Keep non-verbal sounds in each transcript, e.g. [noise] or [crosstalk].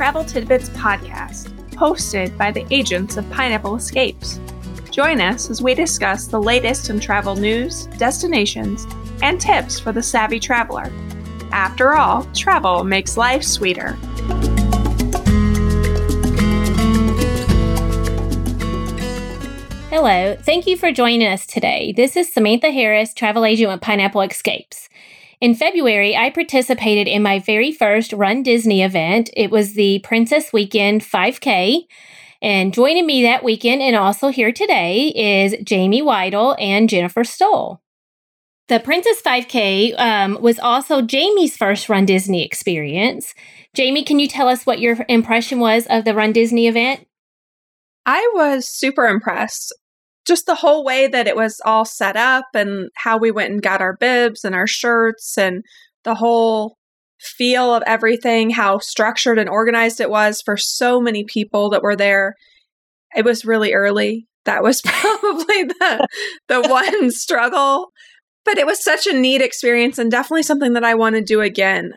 Travel Tidbits podcast, hosted by the agents of Pineapple Escapes. Join us as we discuss the latest in travel news, destinations, and tips for the savvy traveler. After all, travel makes life sweeter. Hello, thank you for joining us today. This is Samantha Harris, travel agent with Pineapple Escapes. In February, I participated in my very first Run Disney event. It was the Princess Weekend 5K. And joining me that weekend and also here today is Jamie Weidel and Jennifer Stoll. The Princess 5K um, was also Jamie's first Run Disney experience. Jamie, can you tell us what your impression was of the Run Disney event? I was super impressed just the whole way that it was all set up and how we went and got our bibs and our shirts and the whole feel of everything, how structured and organized it was for so many people that were there. It was really early. That was [laughs] probably the the [laughs] one struggle, but it was such a neat experience and definitely something that I want to do again.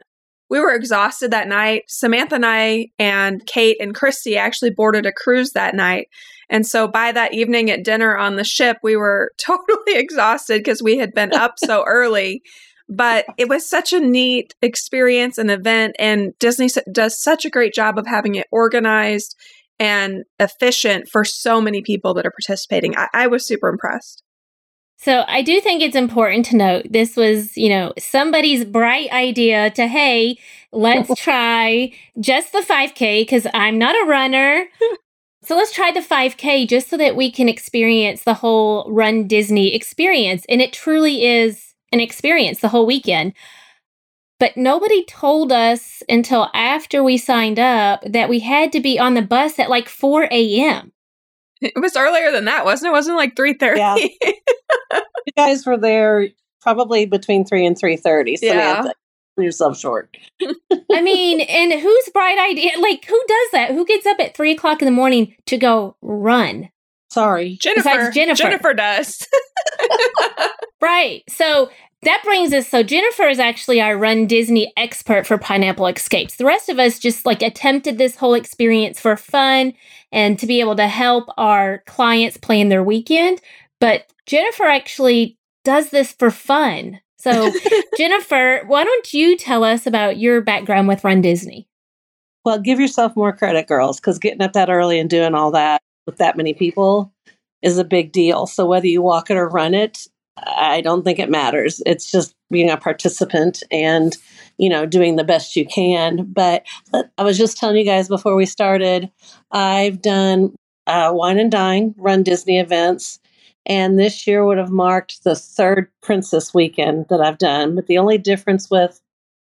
We were exhausted that night. Samantha and I and Kate and Christy actually boarded a cruise that night. And so by that evening at dinner on the ship, we were [laughs] totally exhausted because we had been up so [laughs] early. But it was such a neat experience and event. And Disney does such a great job of having it organized and efficient for so many people that are participating. I, I was super impressed. So I do think it's important to note this was, you know, somebody's bright idea to, hey, let's [laughs] try just the 5K because I'm not a runner. So let's try the 5K just so that we can experience the whole Run Disney experience. And it truly is an experience the whole weekend. But nobody told us until after we signed up that we had to be on the bus at like 4 a.m. It was earlier than that, wasn't it? it wasn't like 3.30. Yeah. [laughs] you guys were there probably between 3 and 3.30. Samantha. Yeah yourself short. I mean, [laughs] and whose bright idea? Like, who does that? Who gets up at three o'clock in the morning to go run? Sorry, Jennifer. Besides Jennifer. Jennifer does. [laughs] [laughs] right. So that brings us. So Jennifer is actually our Run Disney expert for Pineapple Escapes. The rest of us just like attempted this whole experience for fun and to be able to help our clients plan their weekend. But Jennifer actually does this for fun. So, [laughs] Jennifer, why don't you tell us about your background with Run Disney? Well, give yourself more credit, girls, because getting up that early and doing all that with that many people is a big deal. So, whether you walk it or run it, I don't think it matters. It's just being a participant and, you know, doing the best you can. But I was just telling you guys before we started, I've done uh, Wine and Dine, run Disney events. And this year would have marked the third Princess weekend that I've done. But the only difference with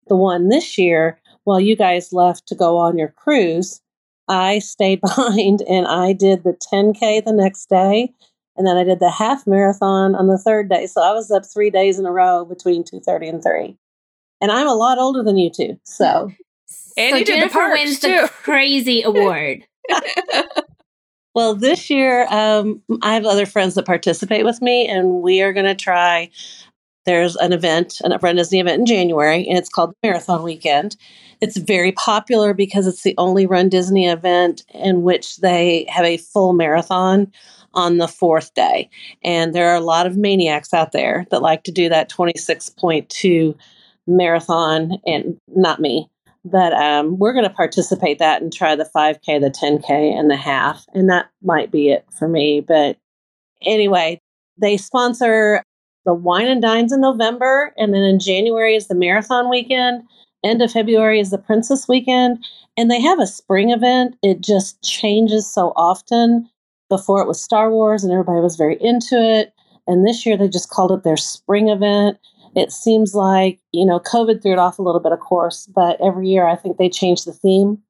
the one this year, while you guys left to go on your cruise, I stayed [laughs] behind and I did the 10K the next day. And then I did the half marathon on the third day. So I was up three days in a row between 2.30 and 3. And I'm a lot older than you two. So. [laughs] And so you Jennifer wins too. the crazy [laughs] award. Well, this year, um, I have other friends that participate with me, and we are going to try. There's an event, an Run Disney event in January, and it's called Marathon Weekend. It's very popular because it's the only Run Disney event in which they have a full marathon on the fourth day. And there are a lot of maniacs out there that like to do that 26.2 marathon, and not me. But um, we're going to participate that and try the 5K, the 10K, and the half. And that might be it for me. But anyway, they sponsor the wine and dines in November. And then in January is the marathon weekend. End of February is the princess weekend. And they have a spring event. It just changes so often. Before it was Star Wars and everybody was very into it. And this year they just called it their spring event. It seems like, you know, COVID threw it off a little bit, of course, but every year I think they change the theme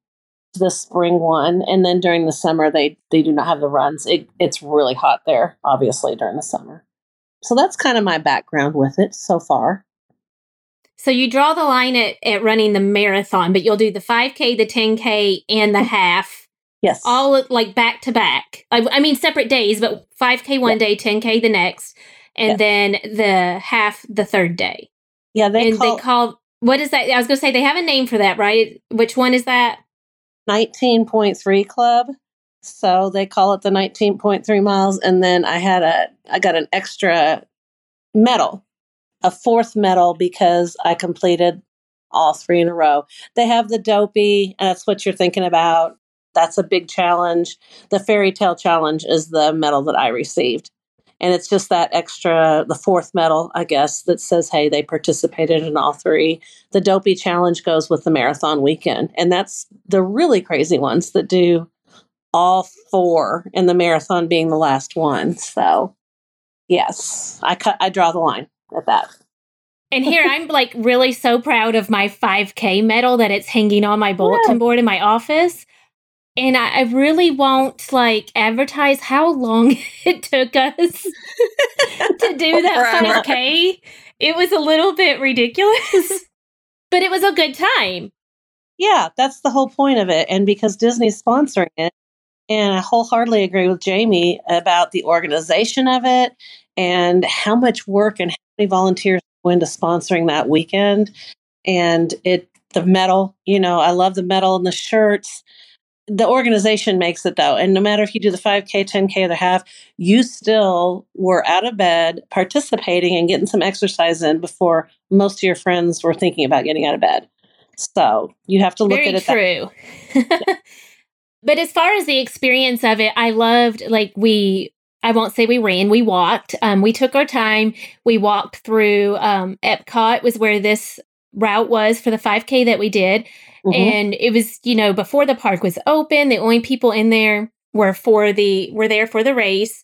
to the spring one. And then during the summer, they, they do not have the runs. It, it's really hot there, obviously, during the summer. So that's kind of my background with it so far. So you draw the line at, at running the marathon, but you'll do the 5K, the 10K, and the [laughs] half. Yes. All like back to back. I, I mean, separate days, but 5K one day, 10K the next and then the half the third day. Yeah, they and call, they call what is that? I was going to say they have a name for that, right? Which one is that? 19.3 club. So they call it the 19.3 miles. And then I had a, I got an extra medal, a fourth medal because I completed all three in a row. They have the dopey, and that's what you're thinking about. That's a big challenge. The fairy tale challenge is the medal that I received. And it's just that extra, the fourth medal, I guess, that says, hey, they participated in all three. The dopey challenge goes with the marathon weekend. And that's the really crazy ones that do all four, and the marathon being the last one. So, yes, I cut, I draw the line at that. And here I'm like really so proud of my 5K medal that it's hanging on my [laughs] bulletin yeah. board in my office. And I, I, really won't like advertise how long [laughs] it took us to do [laughs] that 5K. It was a little bit ridiculous, [laughs] but it was a good time. Yeah, that's the whole point of it. And because Disney's sponsoring it, and I wholeheartedly agree with Jamie about the organization of it and how much work and how many volunteers go into sponsoring that weekend. And it, the medal, you know, I love the medal and the shirts. The organization makes it though. And no matter if you do the 5K, 10K, or the half, you still were out of bed participating and getting some exercise in before most of your friends were thinking about getting out of bed. So you have to look Very at it. True. That- [laughs] But as far as the experience of it, I loved like we I won't say we ran, we walked. Um, we took our time. We walked through um, Epcot was where this route was for the 5K that we did. Mm-hmm. And it was, you know, before the park was open, the only people in there were for the were there for the race.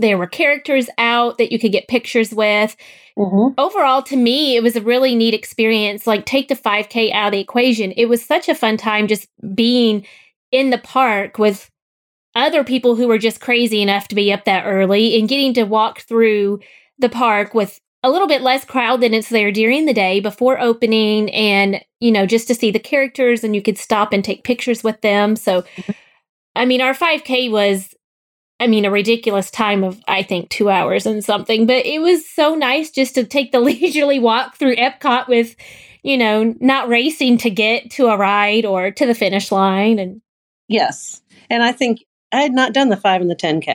There were characters out that you could get pictures with. Mm-hmm. Overall, to me, it was a really neat experience. Like, take the 5K out of the equation. It was such a fun time just being in the park with other people who were just crazy enough to be up that early and getting to walk through the park with a little bit less crowd than it's there during the day before opening and you know just to see the characters and you could stop and take pictures with them so i mean our 5k was i mean a ridiculous time of i think 2 hours and something but it was so nice just to take the [laughs] leisurely walk through epcot with you know not racing to get to a ride or to the finish line and Yes. And I think I had not done the five and the 10K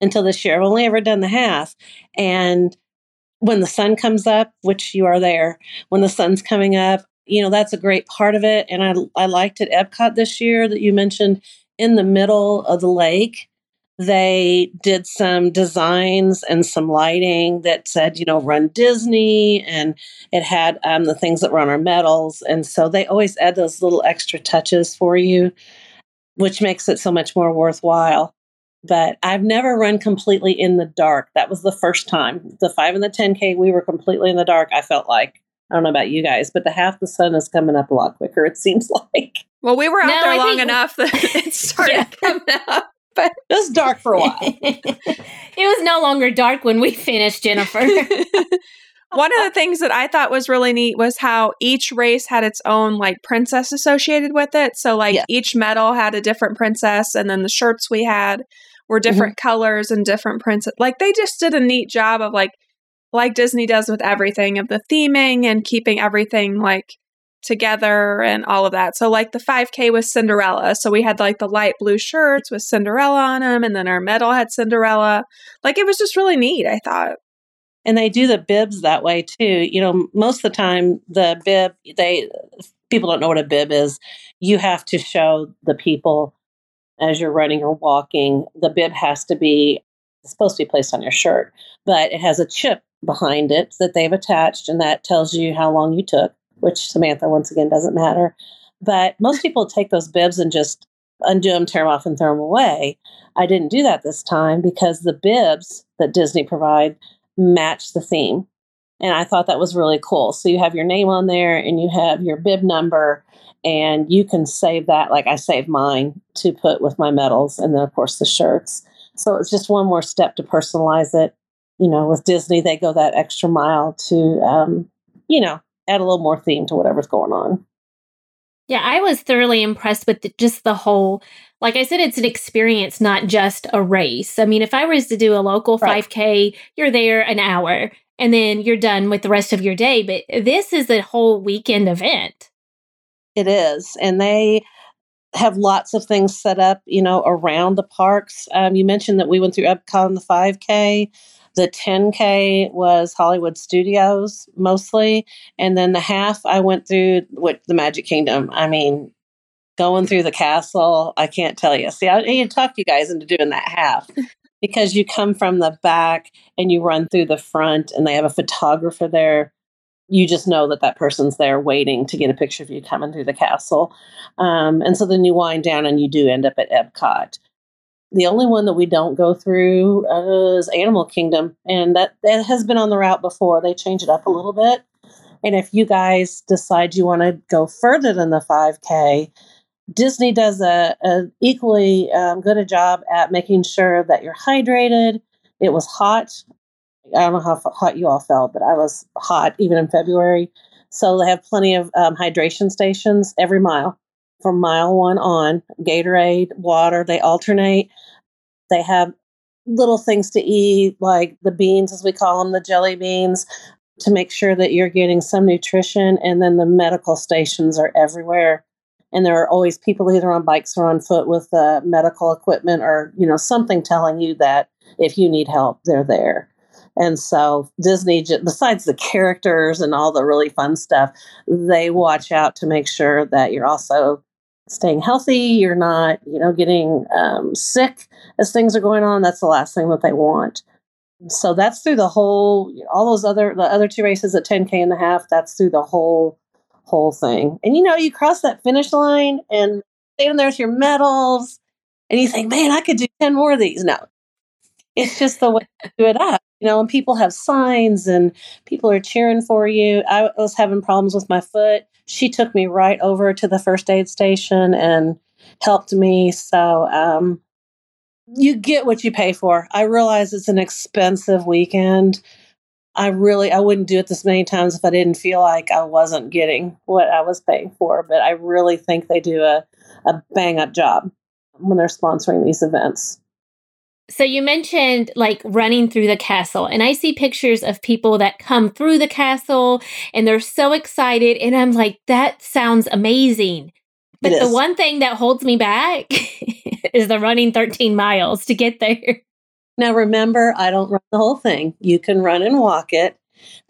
until this year. I've only ever done the half. And when the sun comes up, which you are there, when the sun's coming up, you know, that's a great part of it. And I, I liked at Epcot this year that you mentioned in the middle of the lake. They did some designs and some lighting that said, you know, run Disney, and it had um, the things that on our medals. And so they always add those little extra touches for you which makes it so much more worthwhile. But I've never run completely in the dark. That was the first time. The 5 and the 10K, we were completely in the dark, I felt like. I don't know about you guys, but the half the sun is coming up a lot quicker, it seems [laughs] like. Well, we were out no, there I long enough that [laughs] it started yeah. coming up. But [laughs] it was dark for a while. it was no longer dark when we finished, Jennifer. One of the things that I thought was really neat was how each race had its own like princess associated with it. So like yeah. each medal had a different princess and then the shirts we had were mm-hmm. different mm-hmm. colors and different prints. Like they just did a neat job of like like Disney does with everything of the theming and keeping everything like together and all of that. So like the 5K was Cinderella. So we had like the light blue shirts with Cinderella on them and then our medal had Cinderella. Like it was just really neat, I thought and they do the bibs that way too you know most of the time the bib they people don't know what a bib is you have to show the people as you're running or walking the bib has to be supposed to be placed on your shirt but it has a chip behind it that they've attached and that tells you how long you took which samantha once again doesn't matter but most people take those bibs and just undo them tear them off and throw them away i didn't do that this time because the bibs that disney provide match the theme. And I thought that was really cool. So you have your name on there and you have your bib number, and you can save that. Like I saved mine to put with my medals, and then, of course, the shirts. So it's just one more step to personalize it. You know, with Disney, they go that extra mile to, um, you know, add a little more theme to whatever's going on. Yeah, I was thoroughly impressed with the, just the whole. Like I said, it's an experience, not just a race. I mean, if I was to do a local right. 5K, you're there an hour and then you're done with the rest of your day. But this is a whole weekend event. It is. And they, have lots of things set up, you know, around the parks. Um, you mentioned that we went through Epcot on the 5K. The 10K was Hollywood Studios mostly. And then the half I went through with the Magic Kingdom. I mean, going through the castle, I can't tell you. See, I need to talk you guys into doing that half because you come from the back and you run through the front and they have a photographer there you just know that that person's there waiting to get a picture of you coming through the castle. Um, and so then you wind down and you do end up at Epcot. The only one that we don't go through uh, is Animal Kingdom, and that, that has been on the route before. They change it up a little bit. And if you guys decide you want to go further than the 5K, Disney does a, a equally um, good a job at making sure that you're hydrated. It was hot I don't know how hot you all felt, but I was hot even in February. So they have plenty of um, hydration stations every mile from mile one on. Gatorade, water, they alternate. They have little things to eat, like the beans, as we call them, the jelly beans, to make sure that you're getting some nutrition. And then the medical stations are everywhere. And there are always people either on bikes or on foot with uh, medical equipment or, you know, something telling you that if you need help, they're there. And so Disney, besides the characters and all the really fun stuff, they watch out to make sure that you're also staying healthy. You're not, you know, getting um, sick as things are going on. That's the last thing that they want. So that's through the whole, all those other, the other two races at 10K and a half, that's through the whole, whole thing. And you know, you cross that finish line and standing there with your medals and you think, man, I could do 10 more of these. No, it's just the way to do it up you know, and people have signs and people are cheering for you. I was having problems with my foot. She took me right over to the first aid station and helped me. So, um, you get what you pay for. I realize it's an expensive weekend. I really I wouldn't do it this many times if I didn't feel like I wasn't getting what I was paying for. But I really think they do a, a bang up job when they're sponsoring these events. So you mentioned like running through the castle, and I see pictures of people that come through the castle and they're so excited. And I'm like, that sounds amazing. But the one thing that holds me back [laughs] is the running 13 miles to get there. Now, remember, I don't run the whole thing. You can run and walk it.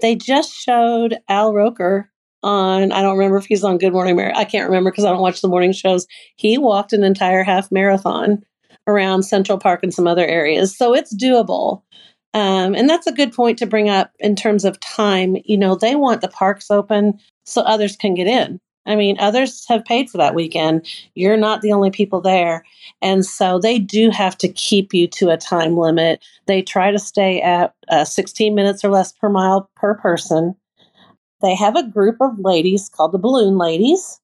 They just showed Al Roker on, I don't remember if he's on Good Morning America. I can't remember because I don't watch the morning shows. He walked an entire half marathon around Central Park and some other areas. So it's doable. Um, and that's a good point to bring up in terms of time. You know, they want the parks open so others can get in. I mean, others have paid for that weekend. You're not the only people there. And so they do have to keep you to a time limit. They try to stay at uh, 16 minutes or less per mile per person. They have a group of ladies called the Balloon Ladies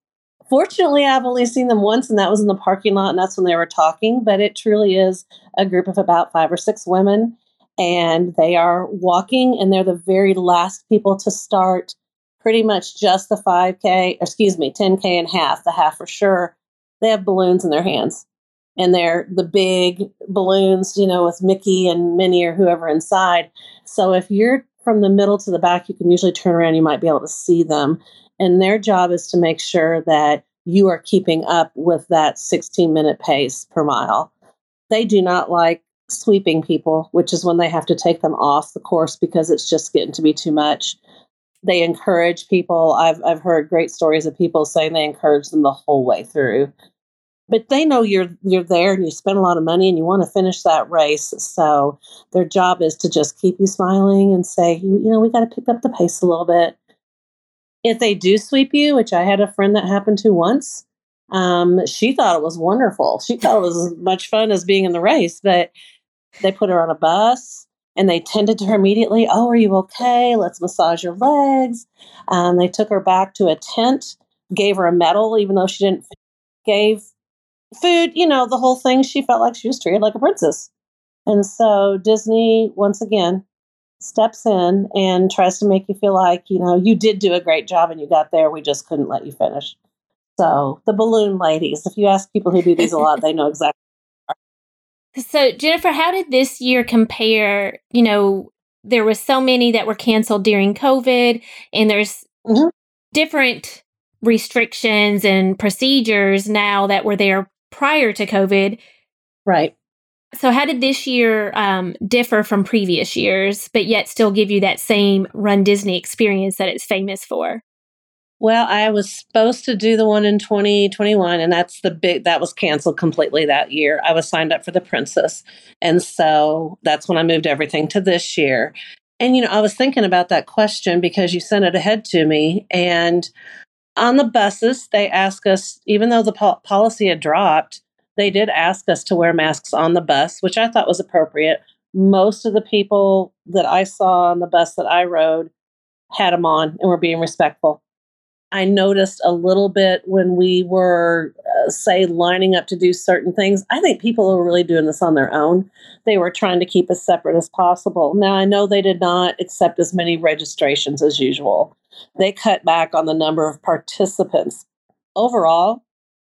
Fortunately, I've only seen them once, and that was in the parking lot, and that's when they were talking. But it truly is a group of about five or six women, and they are walking, and they're the very last people to start pretty much just the 5K, excuse me, 10K and half, the half for sure. They have balloons in their hands, and they're the big balloons, you know, with Mickey and Minnie or whoever inside. So if you're from the middle to the back, you can usually turn around, you might be able to see them. And their job is to make sure that you are keeping up with that 16 minute pace per mile. They do not like sweeping people, which is when they have to take them off the course because it's just getting to be too much. They encourage people. I've, I've heard great stories of people saying they encourage them the whole way through. But they know you're you're there and you spend a lot of money and you want to finish that race. So their job is to just keep you smiling and say, you, you know, we got to pick up the pace a little bit if they do sweep you, which I had a friend that happened to once, um, she thought it was wonderful. She thought it was as much fun as being in the race, but they put her on a bus and they tended to her immediately. Oh, are you okay? Let's massage your legs. Um, they took her back to a tent, gave her a medal, even though she didn't, gave food, you know, the whole thing. She felt like she was treated like a princess. And so Disney, once again, steps in and tries to make you feel like, you know, you did do a great job and you got there. We just couldn't let you finish. So the balloon ladies, if you ask people who do these a lot, they know exactly. So Jennifer, how did this year compare? You know, there was so many that were canceled during COVID, and there's mm-hmm. different restrictions and procedures now that were there prior to COVID. Right. So, how did this year um, differ from previous years, but yet still give you that same Run Disney experience that it's famous for? Well, I was supposed to do the one in 2021, and that's the big, that was canceled completely that year. I was signed up for the Princess. And so that's when I moved everything to this year. And, you know, I was thinking about that question because you sent it ahead to me. And on the buses, they ask us, even though the po- policy had dropped, they did ask us to wear masks on the bus, which I thought was appropriate. Most of the people that I saw on the bus that I rode had them on and were being respectful. I noticed a little bit when we were, uh, say, lining up to do certain things. I think people were really doing this on their own. They were trying to keep as separate as possible. Now, I know they did not accept as many registrations as usual, they cut back on the number of participants. Overall,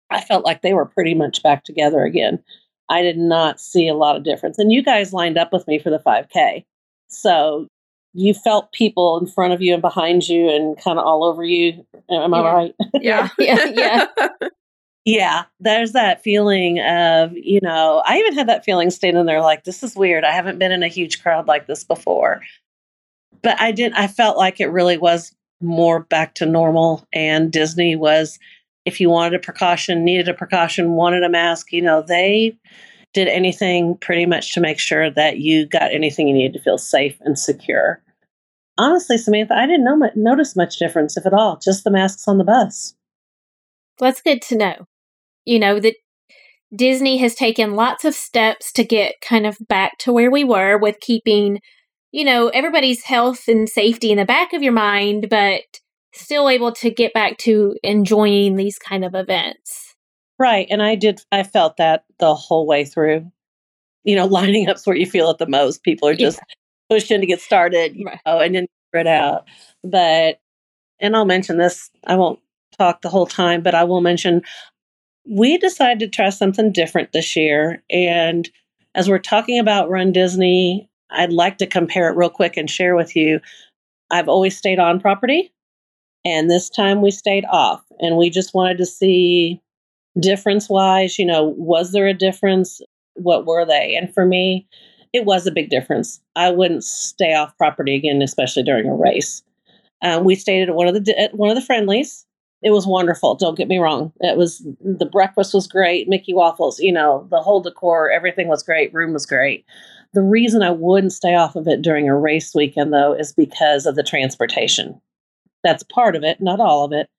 I felt like they were pretty much back together again. I did not see a lot of difference. And you guys lined up with me for the 5K. So you felt people in front of you and behind you and kind of all over you. Am I yeah. right? [laughs] [laughs] Yeah. yeah. Yeah. [laughs] yeah. There's that feeling of, you know, I even had that feeling standing there like, this is weird. I haven't been in a huge crowd like this before. But I didn't, I felt like it really was more back to normal. And Disney was, if you wanted a precaution, needed a precaution, wanted a mask, you know, they did anything pretty much to make sure that you got anything you needed to feel safe and secure. Honestly, Samantha, I didn't know notice much difference, if at all, just the masks on the bus. That's good to know. You know, that Disney has taken lots of steps to get kind of back to where we were with keeping, you know, everybody's health and safety in the back of your mind, but still able to get back to enjoying these kind of events. Right. And I did, I felt that the whole way through. You know, [laughs] lining up's where you feel it the most. People are just yeah. pushing to get started, you right. know, and then spread out. But, and I'll mention this, I won't talk the whole time, but I will mention we decided to try something different this year. And as we're talking about Run Disney, I'd like to compare it real quick and share with you. I've always stayed on property, and this time we stayed off. And we just wanted to see difference wise, you know, was there a difference? What were they? And for me, it was a big difference. I wouldn't stay off property again, especially during a race. Um, we stayed at one of the at one of the friendlies. It was wonderful. Don't get me wrong. It was the breakfast was great. Mickey waffles, you know, the whole decor, everything was great. Room was great. The reason I wouldn't stay off of it during a race weekend, though, is because of the transportation. That's part of it, not all of it.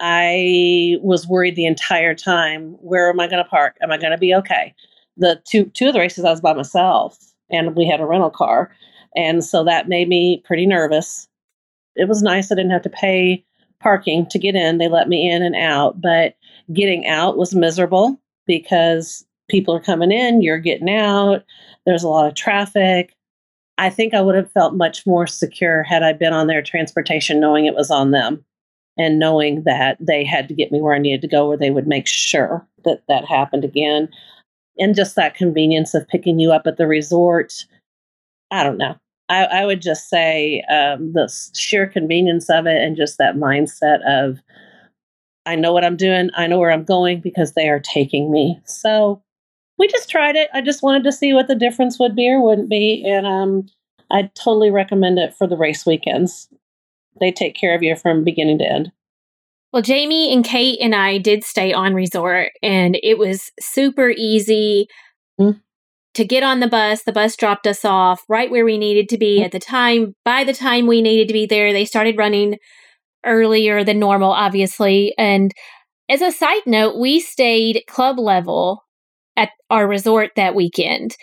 I was worried the entire time. Where am I going to park? Am I going to be okay? The two two of the races I was by myself, and we had a rental car, and so that made me pretty nervous. It was nice I didn't have to pay parking to get in. They let me in and out, but getting out was miserable because people are coming in, you're getting out. There's a lot of traffic. I think I would have felt much more secure had I been on their transportation knowing it was on them and knowing that they had to get me where I needed to go, where they would make sure that that happened again. And just that convenience of picking you up at the resort. I don't know. I, I would just say um, the sheer convenience of it and just that mindset of, I know what I'm doing, I know where I'm going because they are taking me. So we just tried it. I just wanted to see what the difference would be or wouldn't be. And um, I totally recommend it for the race weekends they take care of you from beginning to end. Well, Jamie and Kate and I did stay on resort, and it was super easy mm-hmm. to get on the bus. The bus dropped us off right where we needed to be mm-hmm. at the time. By the time we needed to be there, they started running earlier than normal, obviously. And as a side note, we stayed club level at our resort that weekend.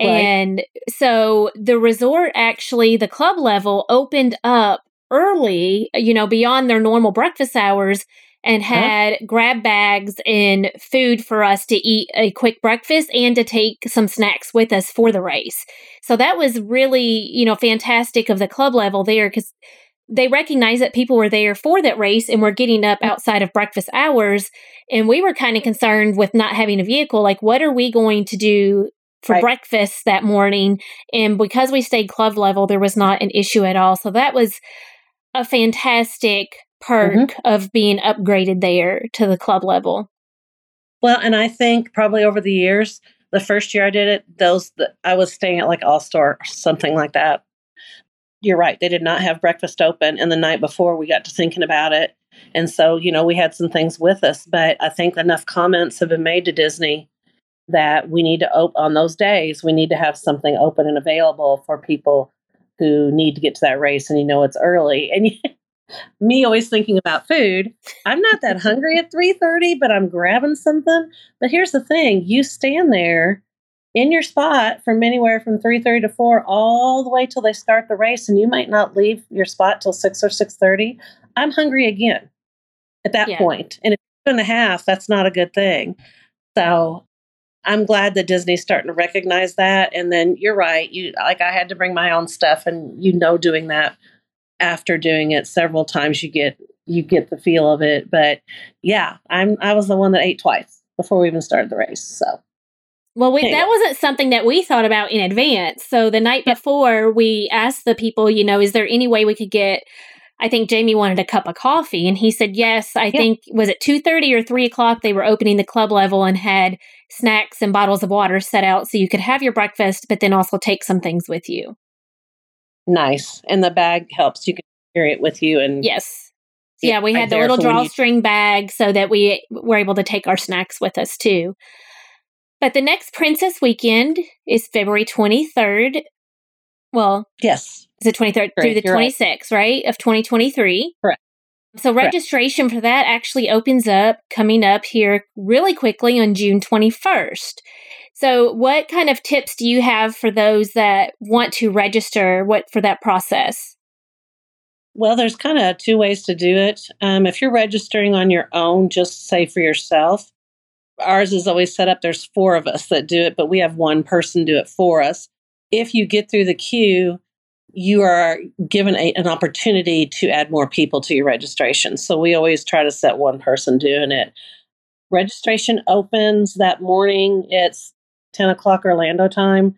Right. And so the resort actually, the club level opened up early, you know, beyond their normal breakfast hours and uh-huh. had huh? grab bags and food for us to eat a quick breakfast and to take some snacks with us for the race. So that was really, you know, fantastic of the club level there because they recognized that people were there for that race and were getting up mm. outside of breakfast hours. And we were kind of concerned with not having a vehicle. Like, what are we going to do for right. breakfast that morning? And because we stayed club level, there was not an issue at all. So that was a fantastic perk mm-hmm. of being upgraded there to the club level? Well, and I think probably over the years, the first year I did it, those I was staying at like All Star or something like that. You're right; they did not have breakfast open, and the night before we got to thinking about it, and so you know we had some things with us. But I think enough comments have been made to Disney that we need to open on those days. We need to have something open and available for people who need to get to that race, and you know it's early, and [laughs] me always thinking about food i'm not that hungry at 3.30 but i'm grabbing something but here's the thing you stand there in your spot from anywhere from 3.30 to 4 all the way till they start the race and you might not leave your spot till 6 or 6.30 i'm hungry again at that yeah. point. and if two and a half that's not a good thing so i'm glad that disney's starting to recognize that. And then you're right. You like i had to bring my own stuff and you know doing that after doing it several times you get you get the feel of it. But yeah i'm i was the one that ate twice before we even started the race so. Well we, that wasn't something that we thought about in advance. So the night before we asked the people you know is there any way we could get I think Jamie wanted a cup of coffee, and he said yes. I yeah. think was it two thirty or three o'clock. They were opening the club level and had snacks and bottles of water set out so you could have your breakfast, but then also take some things with you nice. And the bag helps. You can carry it with you and Yes. Yeah, we had the little drawstring you- bag so that we were able to take our snacks with us too. But the next Princess weekend is February 23rd. Well, yes. Is it 23rd through the 26th, right. right, of 2023? Correct. So registration Correct. for that actually opens up coming up here really quickly on June 21st. So, what kind of tips do you have for those that want to register? What for that process? Well, there's kind of two ways to do it. Um, if you're registering on your own, just say for yourself, ours is always set up. There's four of us that do it, but we have one person do it for us. If you get through the queue, you are given a, an opportunity to add more people to your registration. So we always try to set one person doing it. Registration opens that morning. It's 10 o'clock Orlando time.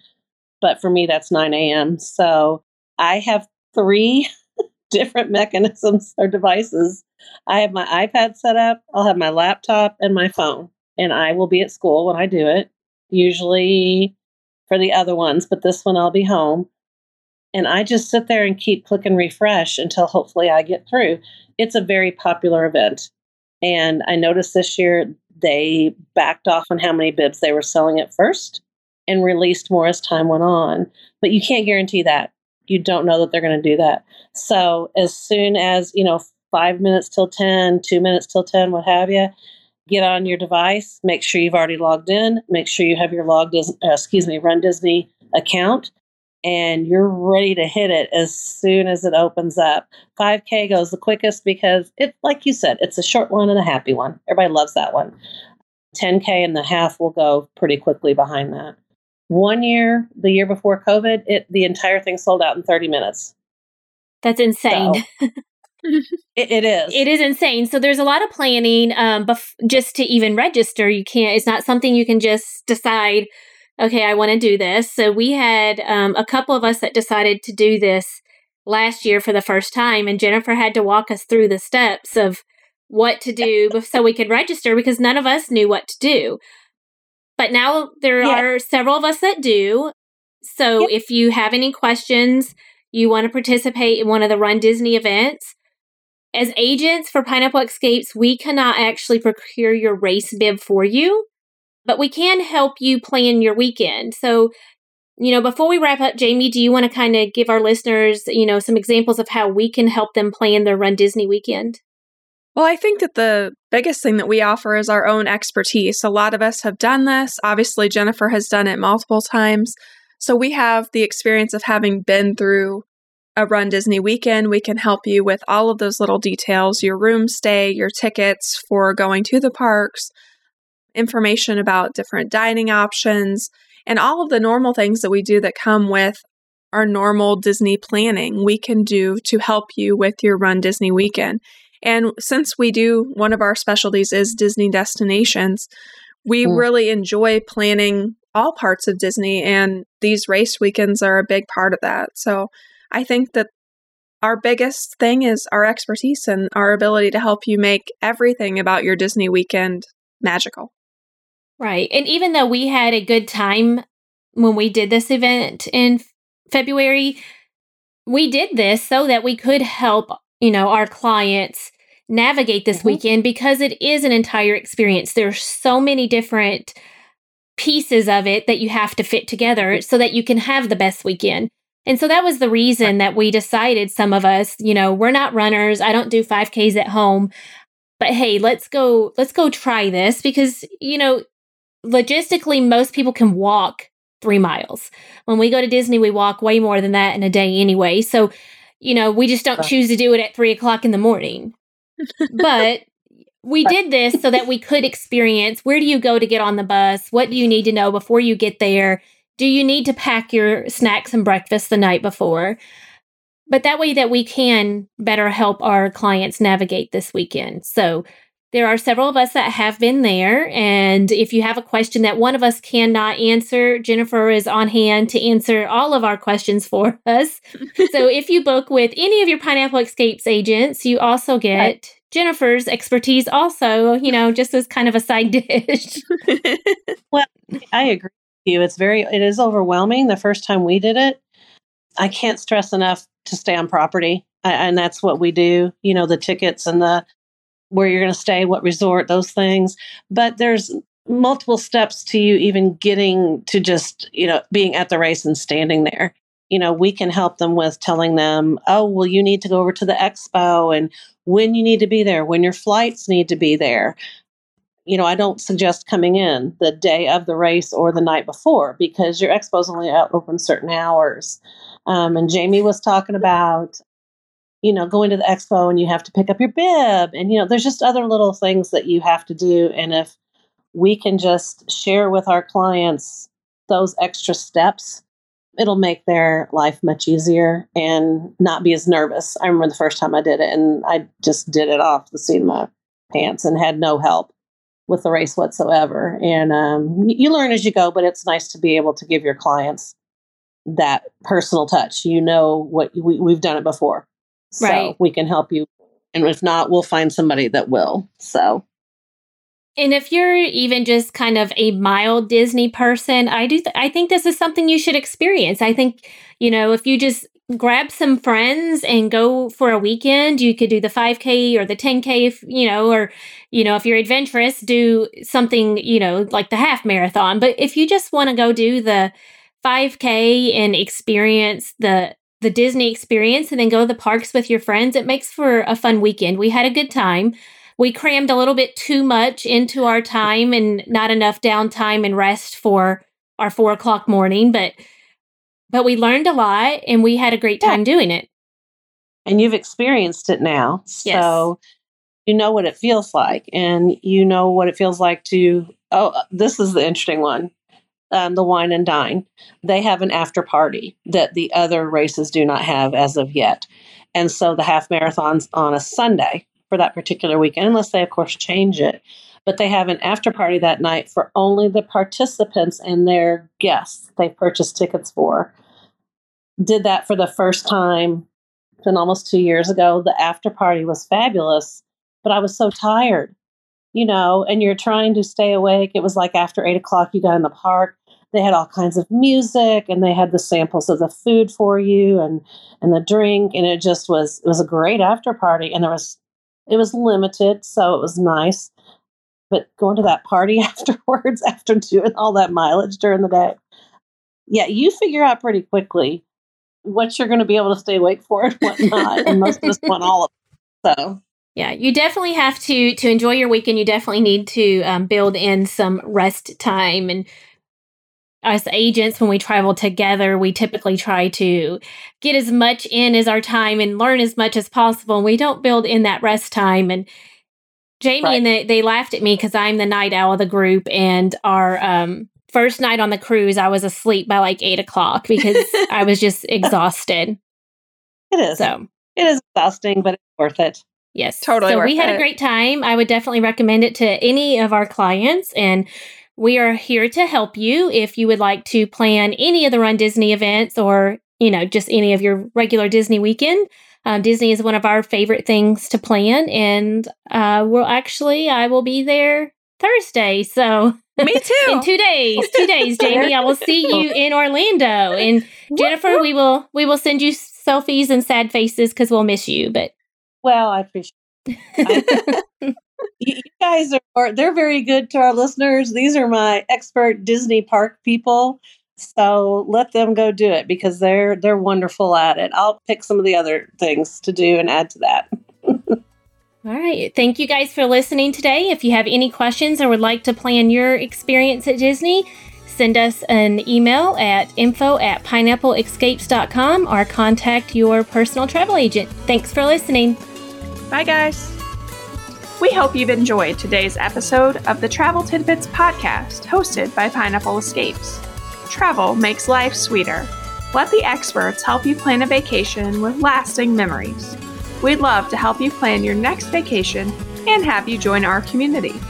But for me, that's 9 a.m. So I have three [laughs] different mechanisms or devices. I have my iPad set up, I'll have my laptop and my phone, and I will be at school when I do it, usually for the other ones, but this one I'll be home. And I just sit there and keep clicking refresh until hopefully I get through. It's a very popular event. And I noticed this year they backed off on how many bibs they were selling at first and released more as time went on. But you can't guarantee that. You don't know that they're going to do that. So as soon as, you know, five minutes till 10, two minutes till 10, what have you, get on your device, make sure you've already logged in, make sure you have your logged, uh, excuse me, Run Disney account, and you're ready to hit it as soon as it opens up. 5K goes the quickest because it, like you said, it's a short one and a happy one. Everybody loves that one. 10K and the half will go pretty quickly behind that. One year, the year before COVID, it the entire thing sold out in 30 minutes. That's insane. So, [laughs] [laughs] it, it is. It is insane. So there's a lot of planning. Um, bef- just to even register, you can't. It's not something you can just decide okay, I want to do this. So we had um, a couple of us that decided to do this last year for the first time, and Jennifer had to walk us through the steps of what to do [laughs] so we could register because none of us knew what to do. But now there yeah. are several of us that do. So yeah. if you have any questions, you want to participate in one of the Run Disney events, as agents for Pineapple Escapes, we cannot actually procure your race bib for you but we can help you plan your weekend. So, you know, before we wrap up, Jamie, do you want to kind of give our listeners, you know, some examples of how we can help them plan their Run Disney weekend? Well, I think that the biggest thing that we offer is our own expertise. A lot of us have done this. Obviously, Jennifer has done it multiple times. So we have the experience of having been through a Run Disney weekend. We can help you with all of those little details your room stay, your tickets for going to the parks, information about different dining options, and all of the normal things that we do that come with our normal Disney planning, we can do to help you with your Run Disney weekend. And since we do, one of our specialties is Disney destinations, we mm. really enjoy planning all parts of Disney, and these race weekends are a big part of that. So I think that our biggest thing is our expertise and our ability to help you make everything about your Disney weekend magical. Right. And even though we had a good time when we did this event in February, we did this so that we could help, you know, our clients navigate this mm-hmm. weekend because it is an entire experience. There's so many different pieces of it that you have to fit together so that you can have the best weekend. And so that was the reason that we decided some of us, you know, we're not runners. I don't do 5Ks at home. But hey, let's go let's go try this because, you know, logistically most people can walk 3 miles. When we go to Disney, we walk way more than that in a day anyway. So, you know, we just don't choose to do it at three o'clock in the morning. but we did this so that we could experience where do you go to get on the bus? What do you need to know before you get there? Do you need to pack your snacks and breakfast the night before? But that way that we can better help our clients navigate this weekend. So there are several of us that have been there. And if you have a question that one of us cannot answer, Jennifer is on hand to answer all of our questions for [laughs] us. so if you book with any of your Pineapple Escapes agents, you also [laughs] get Jennifer's expertise, also, you know, just as kind of a side [laughs] dish. well, I agree you. It's very, it is overwhelming. The first time we did it, I can't stress enough to stay on property. and that's what we do, you know, the tickets and the where you're going to stay, what resort, those things. But there's multiple steps to you even getting to just, you know, being at the race and standing there. You know, we can help them with telling them, oh, well, you need to go over to the expo and when you need to be there, when your flights need to be there you know, I don't suggest coming in the day of the race or the night before because your expo's only open certain hours. Um, and Jamie was talking about, you know, going to the expo and you have to pick up your bib, and you know, there's just other little things that you have to do. And if we can just share with our clients those extra steps, it'll make their life much easier and not be as nervous. I remember the first time I did it, and I just did it off the seat of my pants and had no help with the race whatsoever. And um, you learn as you go, but it's nice to be able to give your clients that personal touch. You know what we, we've done it before, so right. we can help you. And if not, we'll find somebody that will. So. And if you're even just kind of a mild Disney person, I do. Th- I think this is something you should experience. I think you know if you just grab some friends and go for a weekend. You could do the 5K or the 10K if, you know, or, you know, if you're adventurous, do something, you know, like the half marathon. But if you just want to go do the 5K and experience the the Disney experience and then go to the parks with your friends, it makes for a fun weekend. We had a good time. We crammed a little bit too much into our time and not enough downtime and rest for our four o'clock morning, but but we learned a lot and we had a great time yeah. doing it. And you've experienced it now. Yes. So you know what it feels like and you know what it feels like to oh uh, this is the interesting one um, the wine and dine they have an after party that the other races do not have as of yet and so the half marathons on a sunday for that particular weekend unless they of course change it but they have an after party that night for only the participants and their guests they purchased tickets for. Did that for the first time been almost two years ago. The after party was fabulous, but I was so tired, you know, and you're trying to stay awake. It was like after eight o'clock, you got in the park. They had all kinds of music and they had the samples of the food for you and and the drink and it just was it was a great after party and there was it was limited so it was nice but going to that party [laughs] afterwards, after doing all that mileage during the day, yeah, you figure out pretty quickly what you're going to be able to stay awake for and what not. and most of us want all of it. So. Yeah, you definitely have to to enjoy your weekend. You definitely need to um, build in some rest time. And us agents, when we travel together, we typically try to get as much in as our time and learn as much as possible. And we don't build in that rest time. And Jamie right. and they, they laughed at me because I'm the night owl of the group, and our um, first night on the cruise, I was asleep by like eight o'clock because [laughs] I was just exhausted. It is. So it is exhausting, but it's worth it. Yes, totally. So we had it. a great time. I would definitely recommend it to any of our clients, and we are here to help you if you would like to plan any of the Run Disney events or you know just any of your regular Disney weekend. Um, Disney is one of our favorite things to plan, and uh, well, actually, I will be there Thursday. So [laughs] me too. in two days, two days, [laughs] Jamie, I will see you in Orlando. And Jennifer, we will we will send you selfies and sad faces because we'll miss you. But well, I appreciate. [laughs] you guys are they're very good to our listeners. These are my expert Disney park people. So let them go do it because they're they're wonderful at it. I'll pick some of the other things to do and add to that. [laughs] All right. Thank you guys for listening today. If you have any questions or would like to plan your experience at Disney, send us an email at info at pineappleescapes.com or contact your personal travel agent. Thanks for listening. Bye, guys. We hope you've enjoyed today's episode of the Travel Tidbits podcast hosted by Pineapple Escapes. Travel makes life sweeter. Let the experts help you plan a vacation with lasting memories. We'd love to help you plan your next vacation and have you join our community.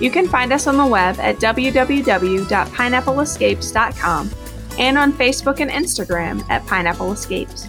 You can find us on the web at www.pineappleescapes.com and on Facebook and Instagram at Pineapple Escapes.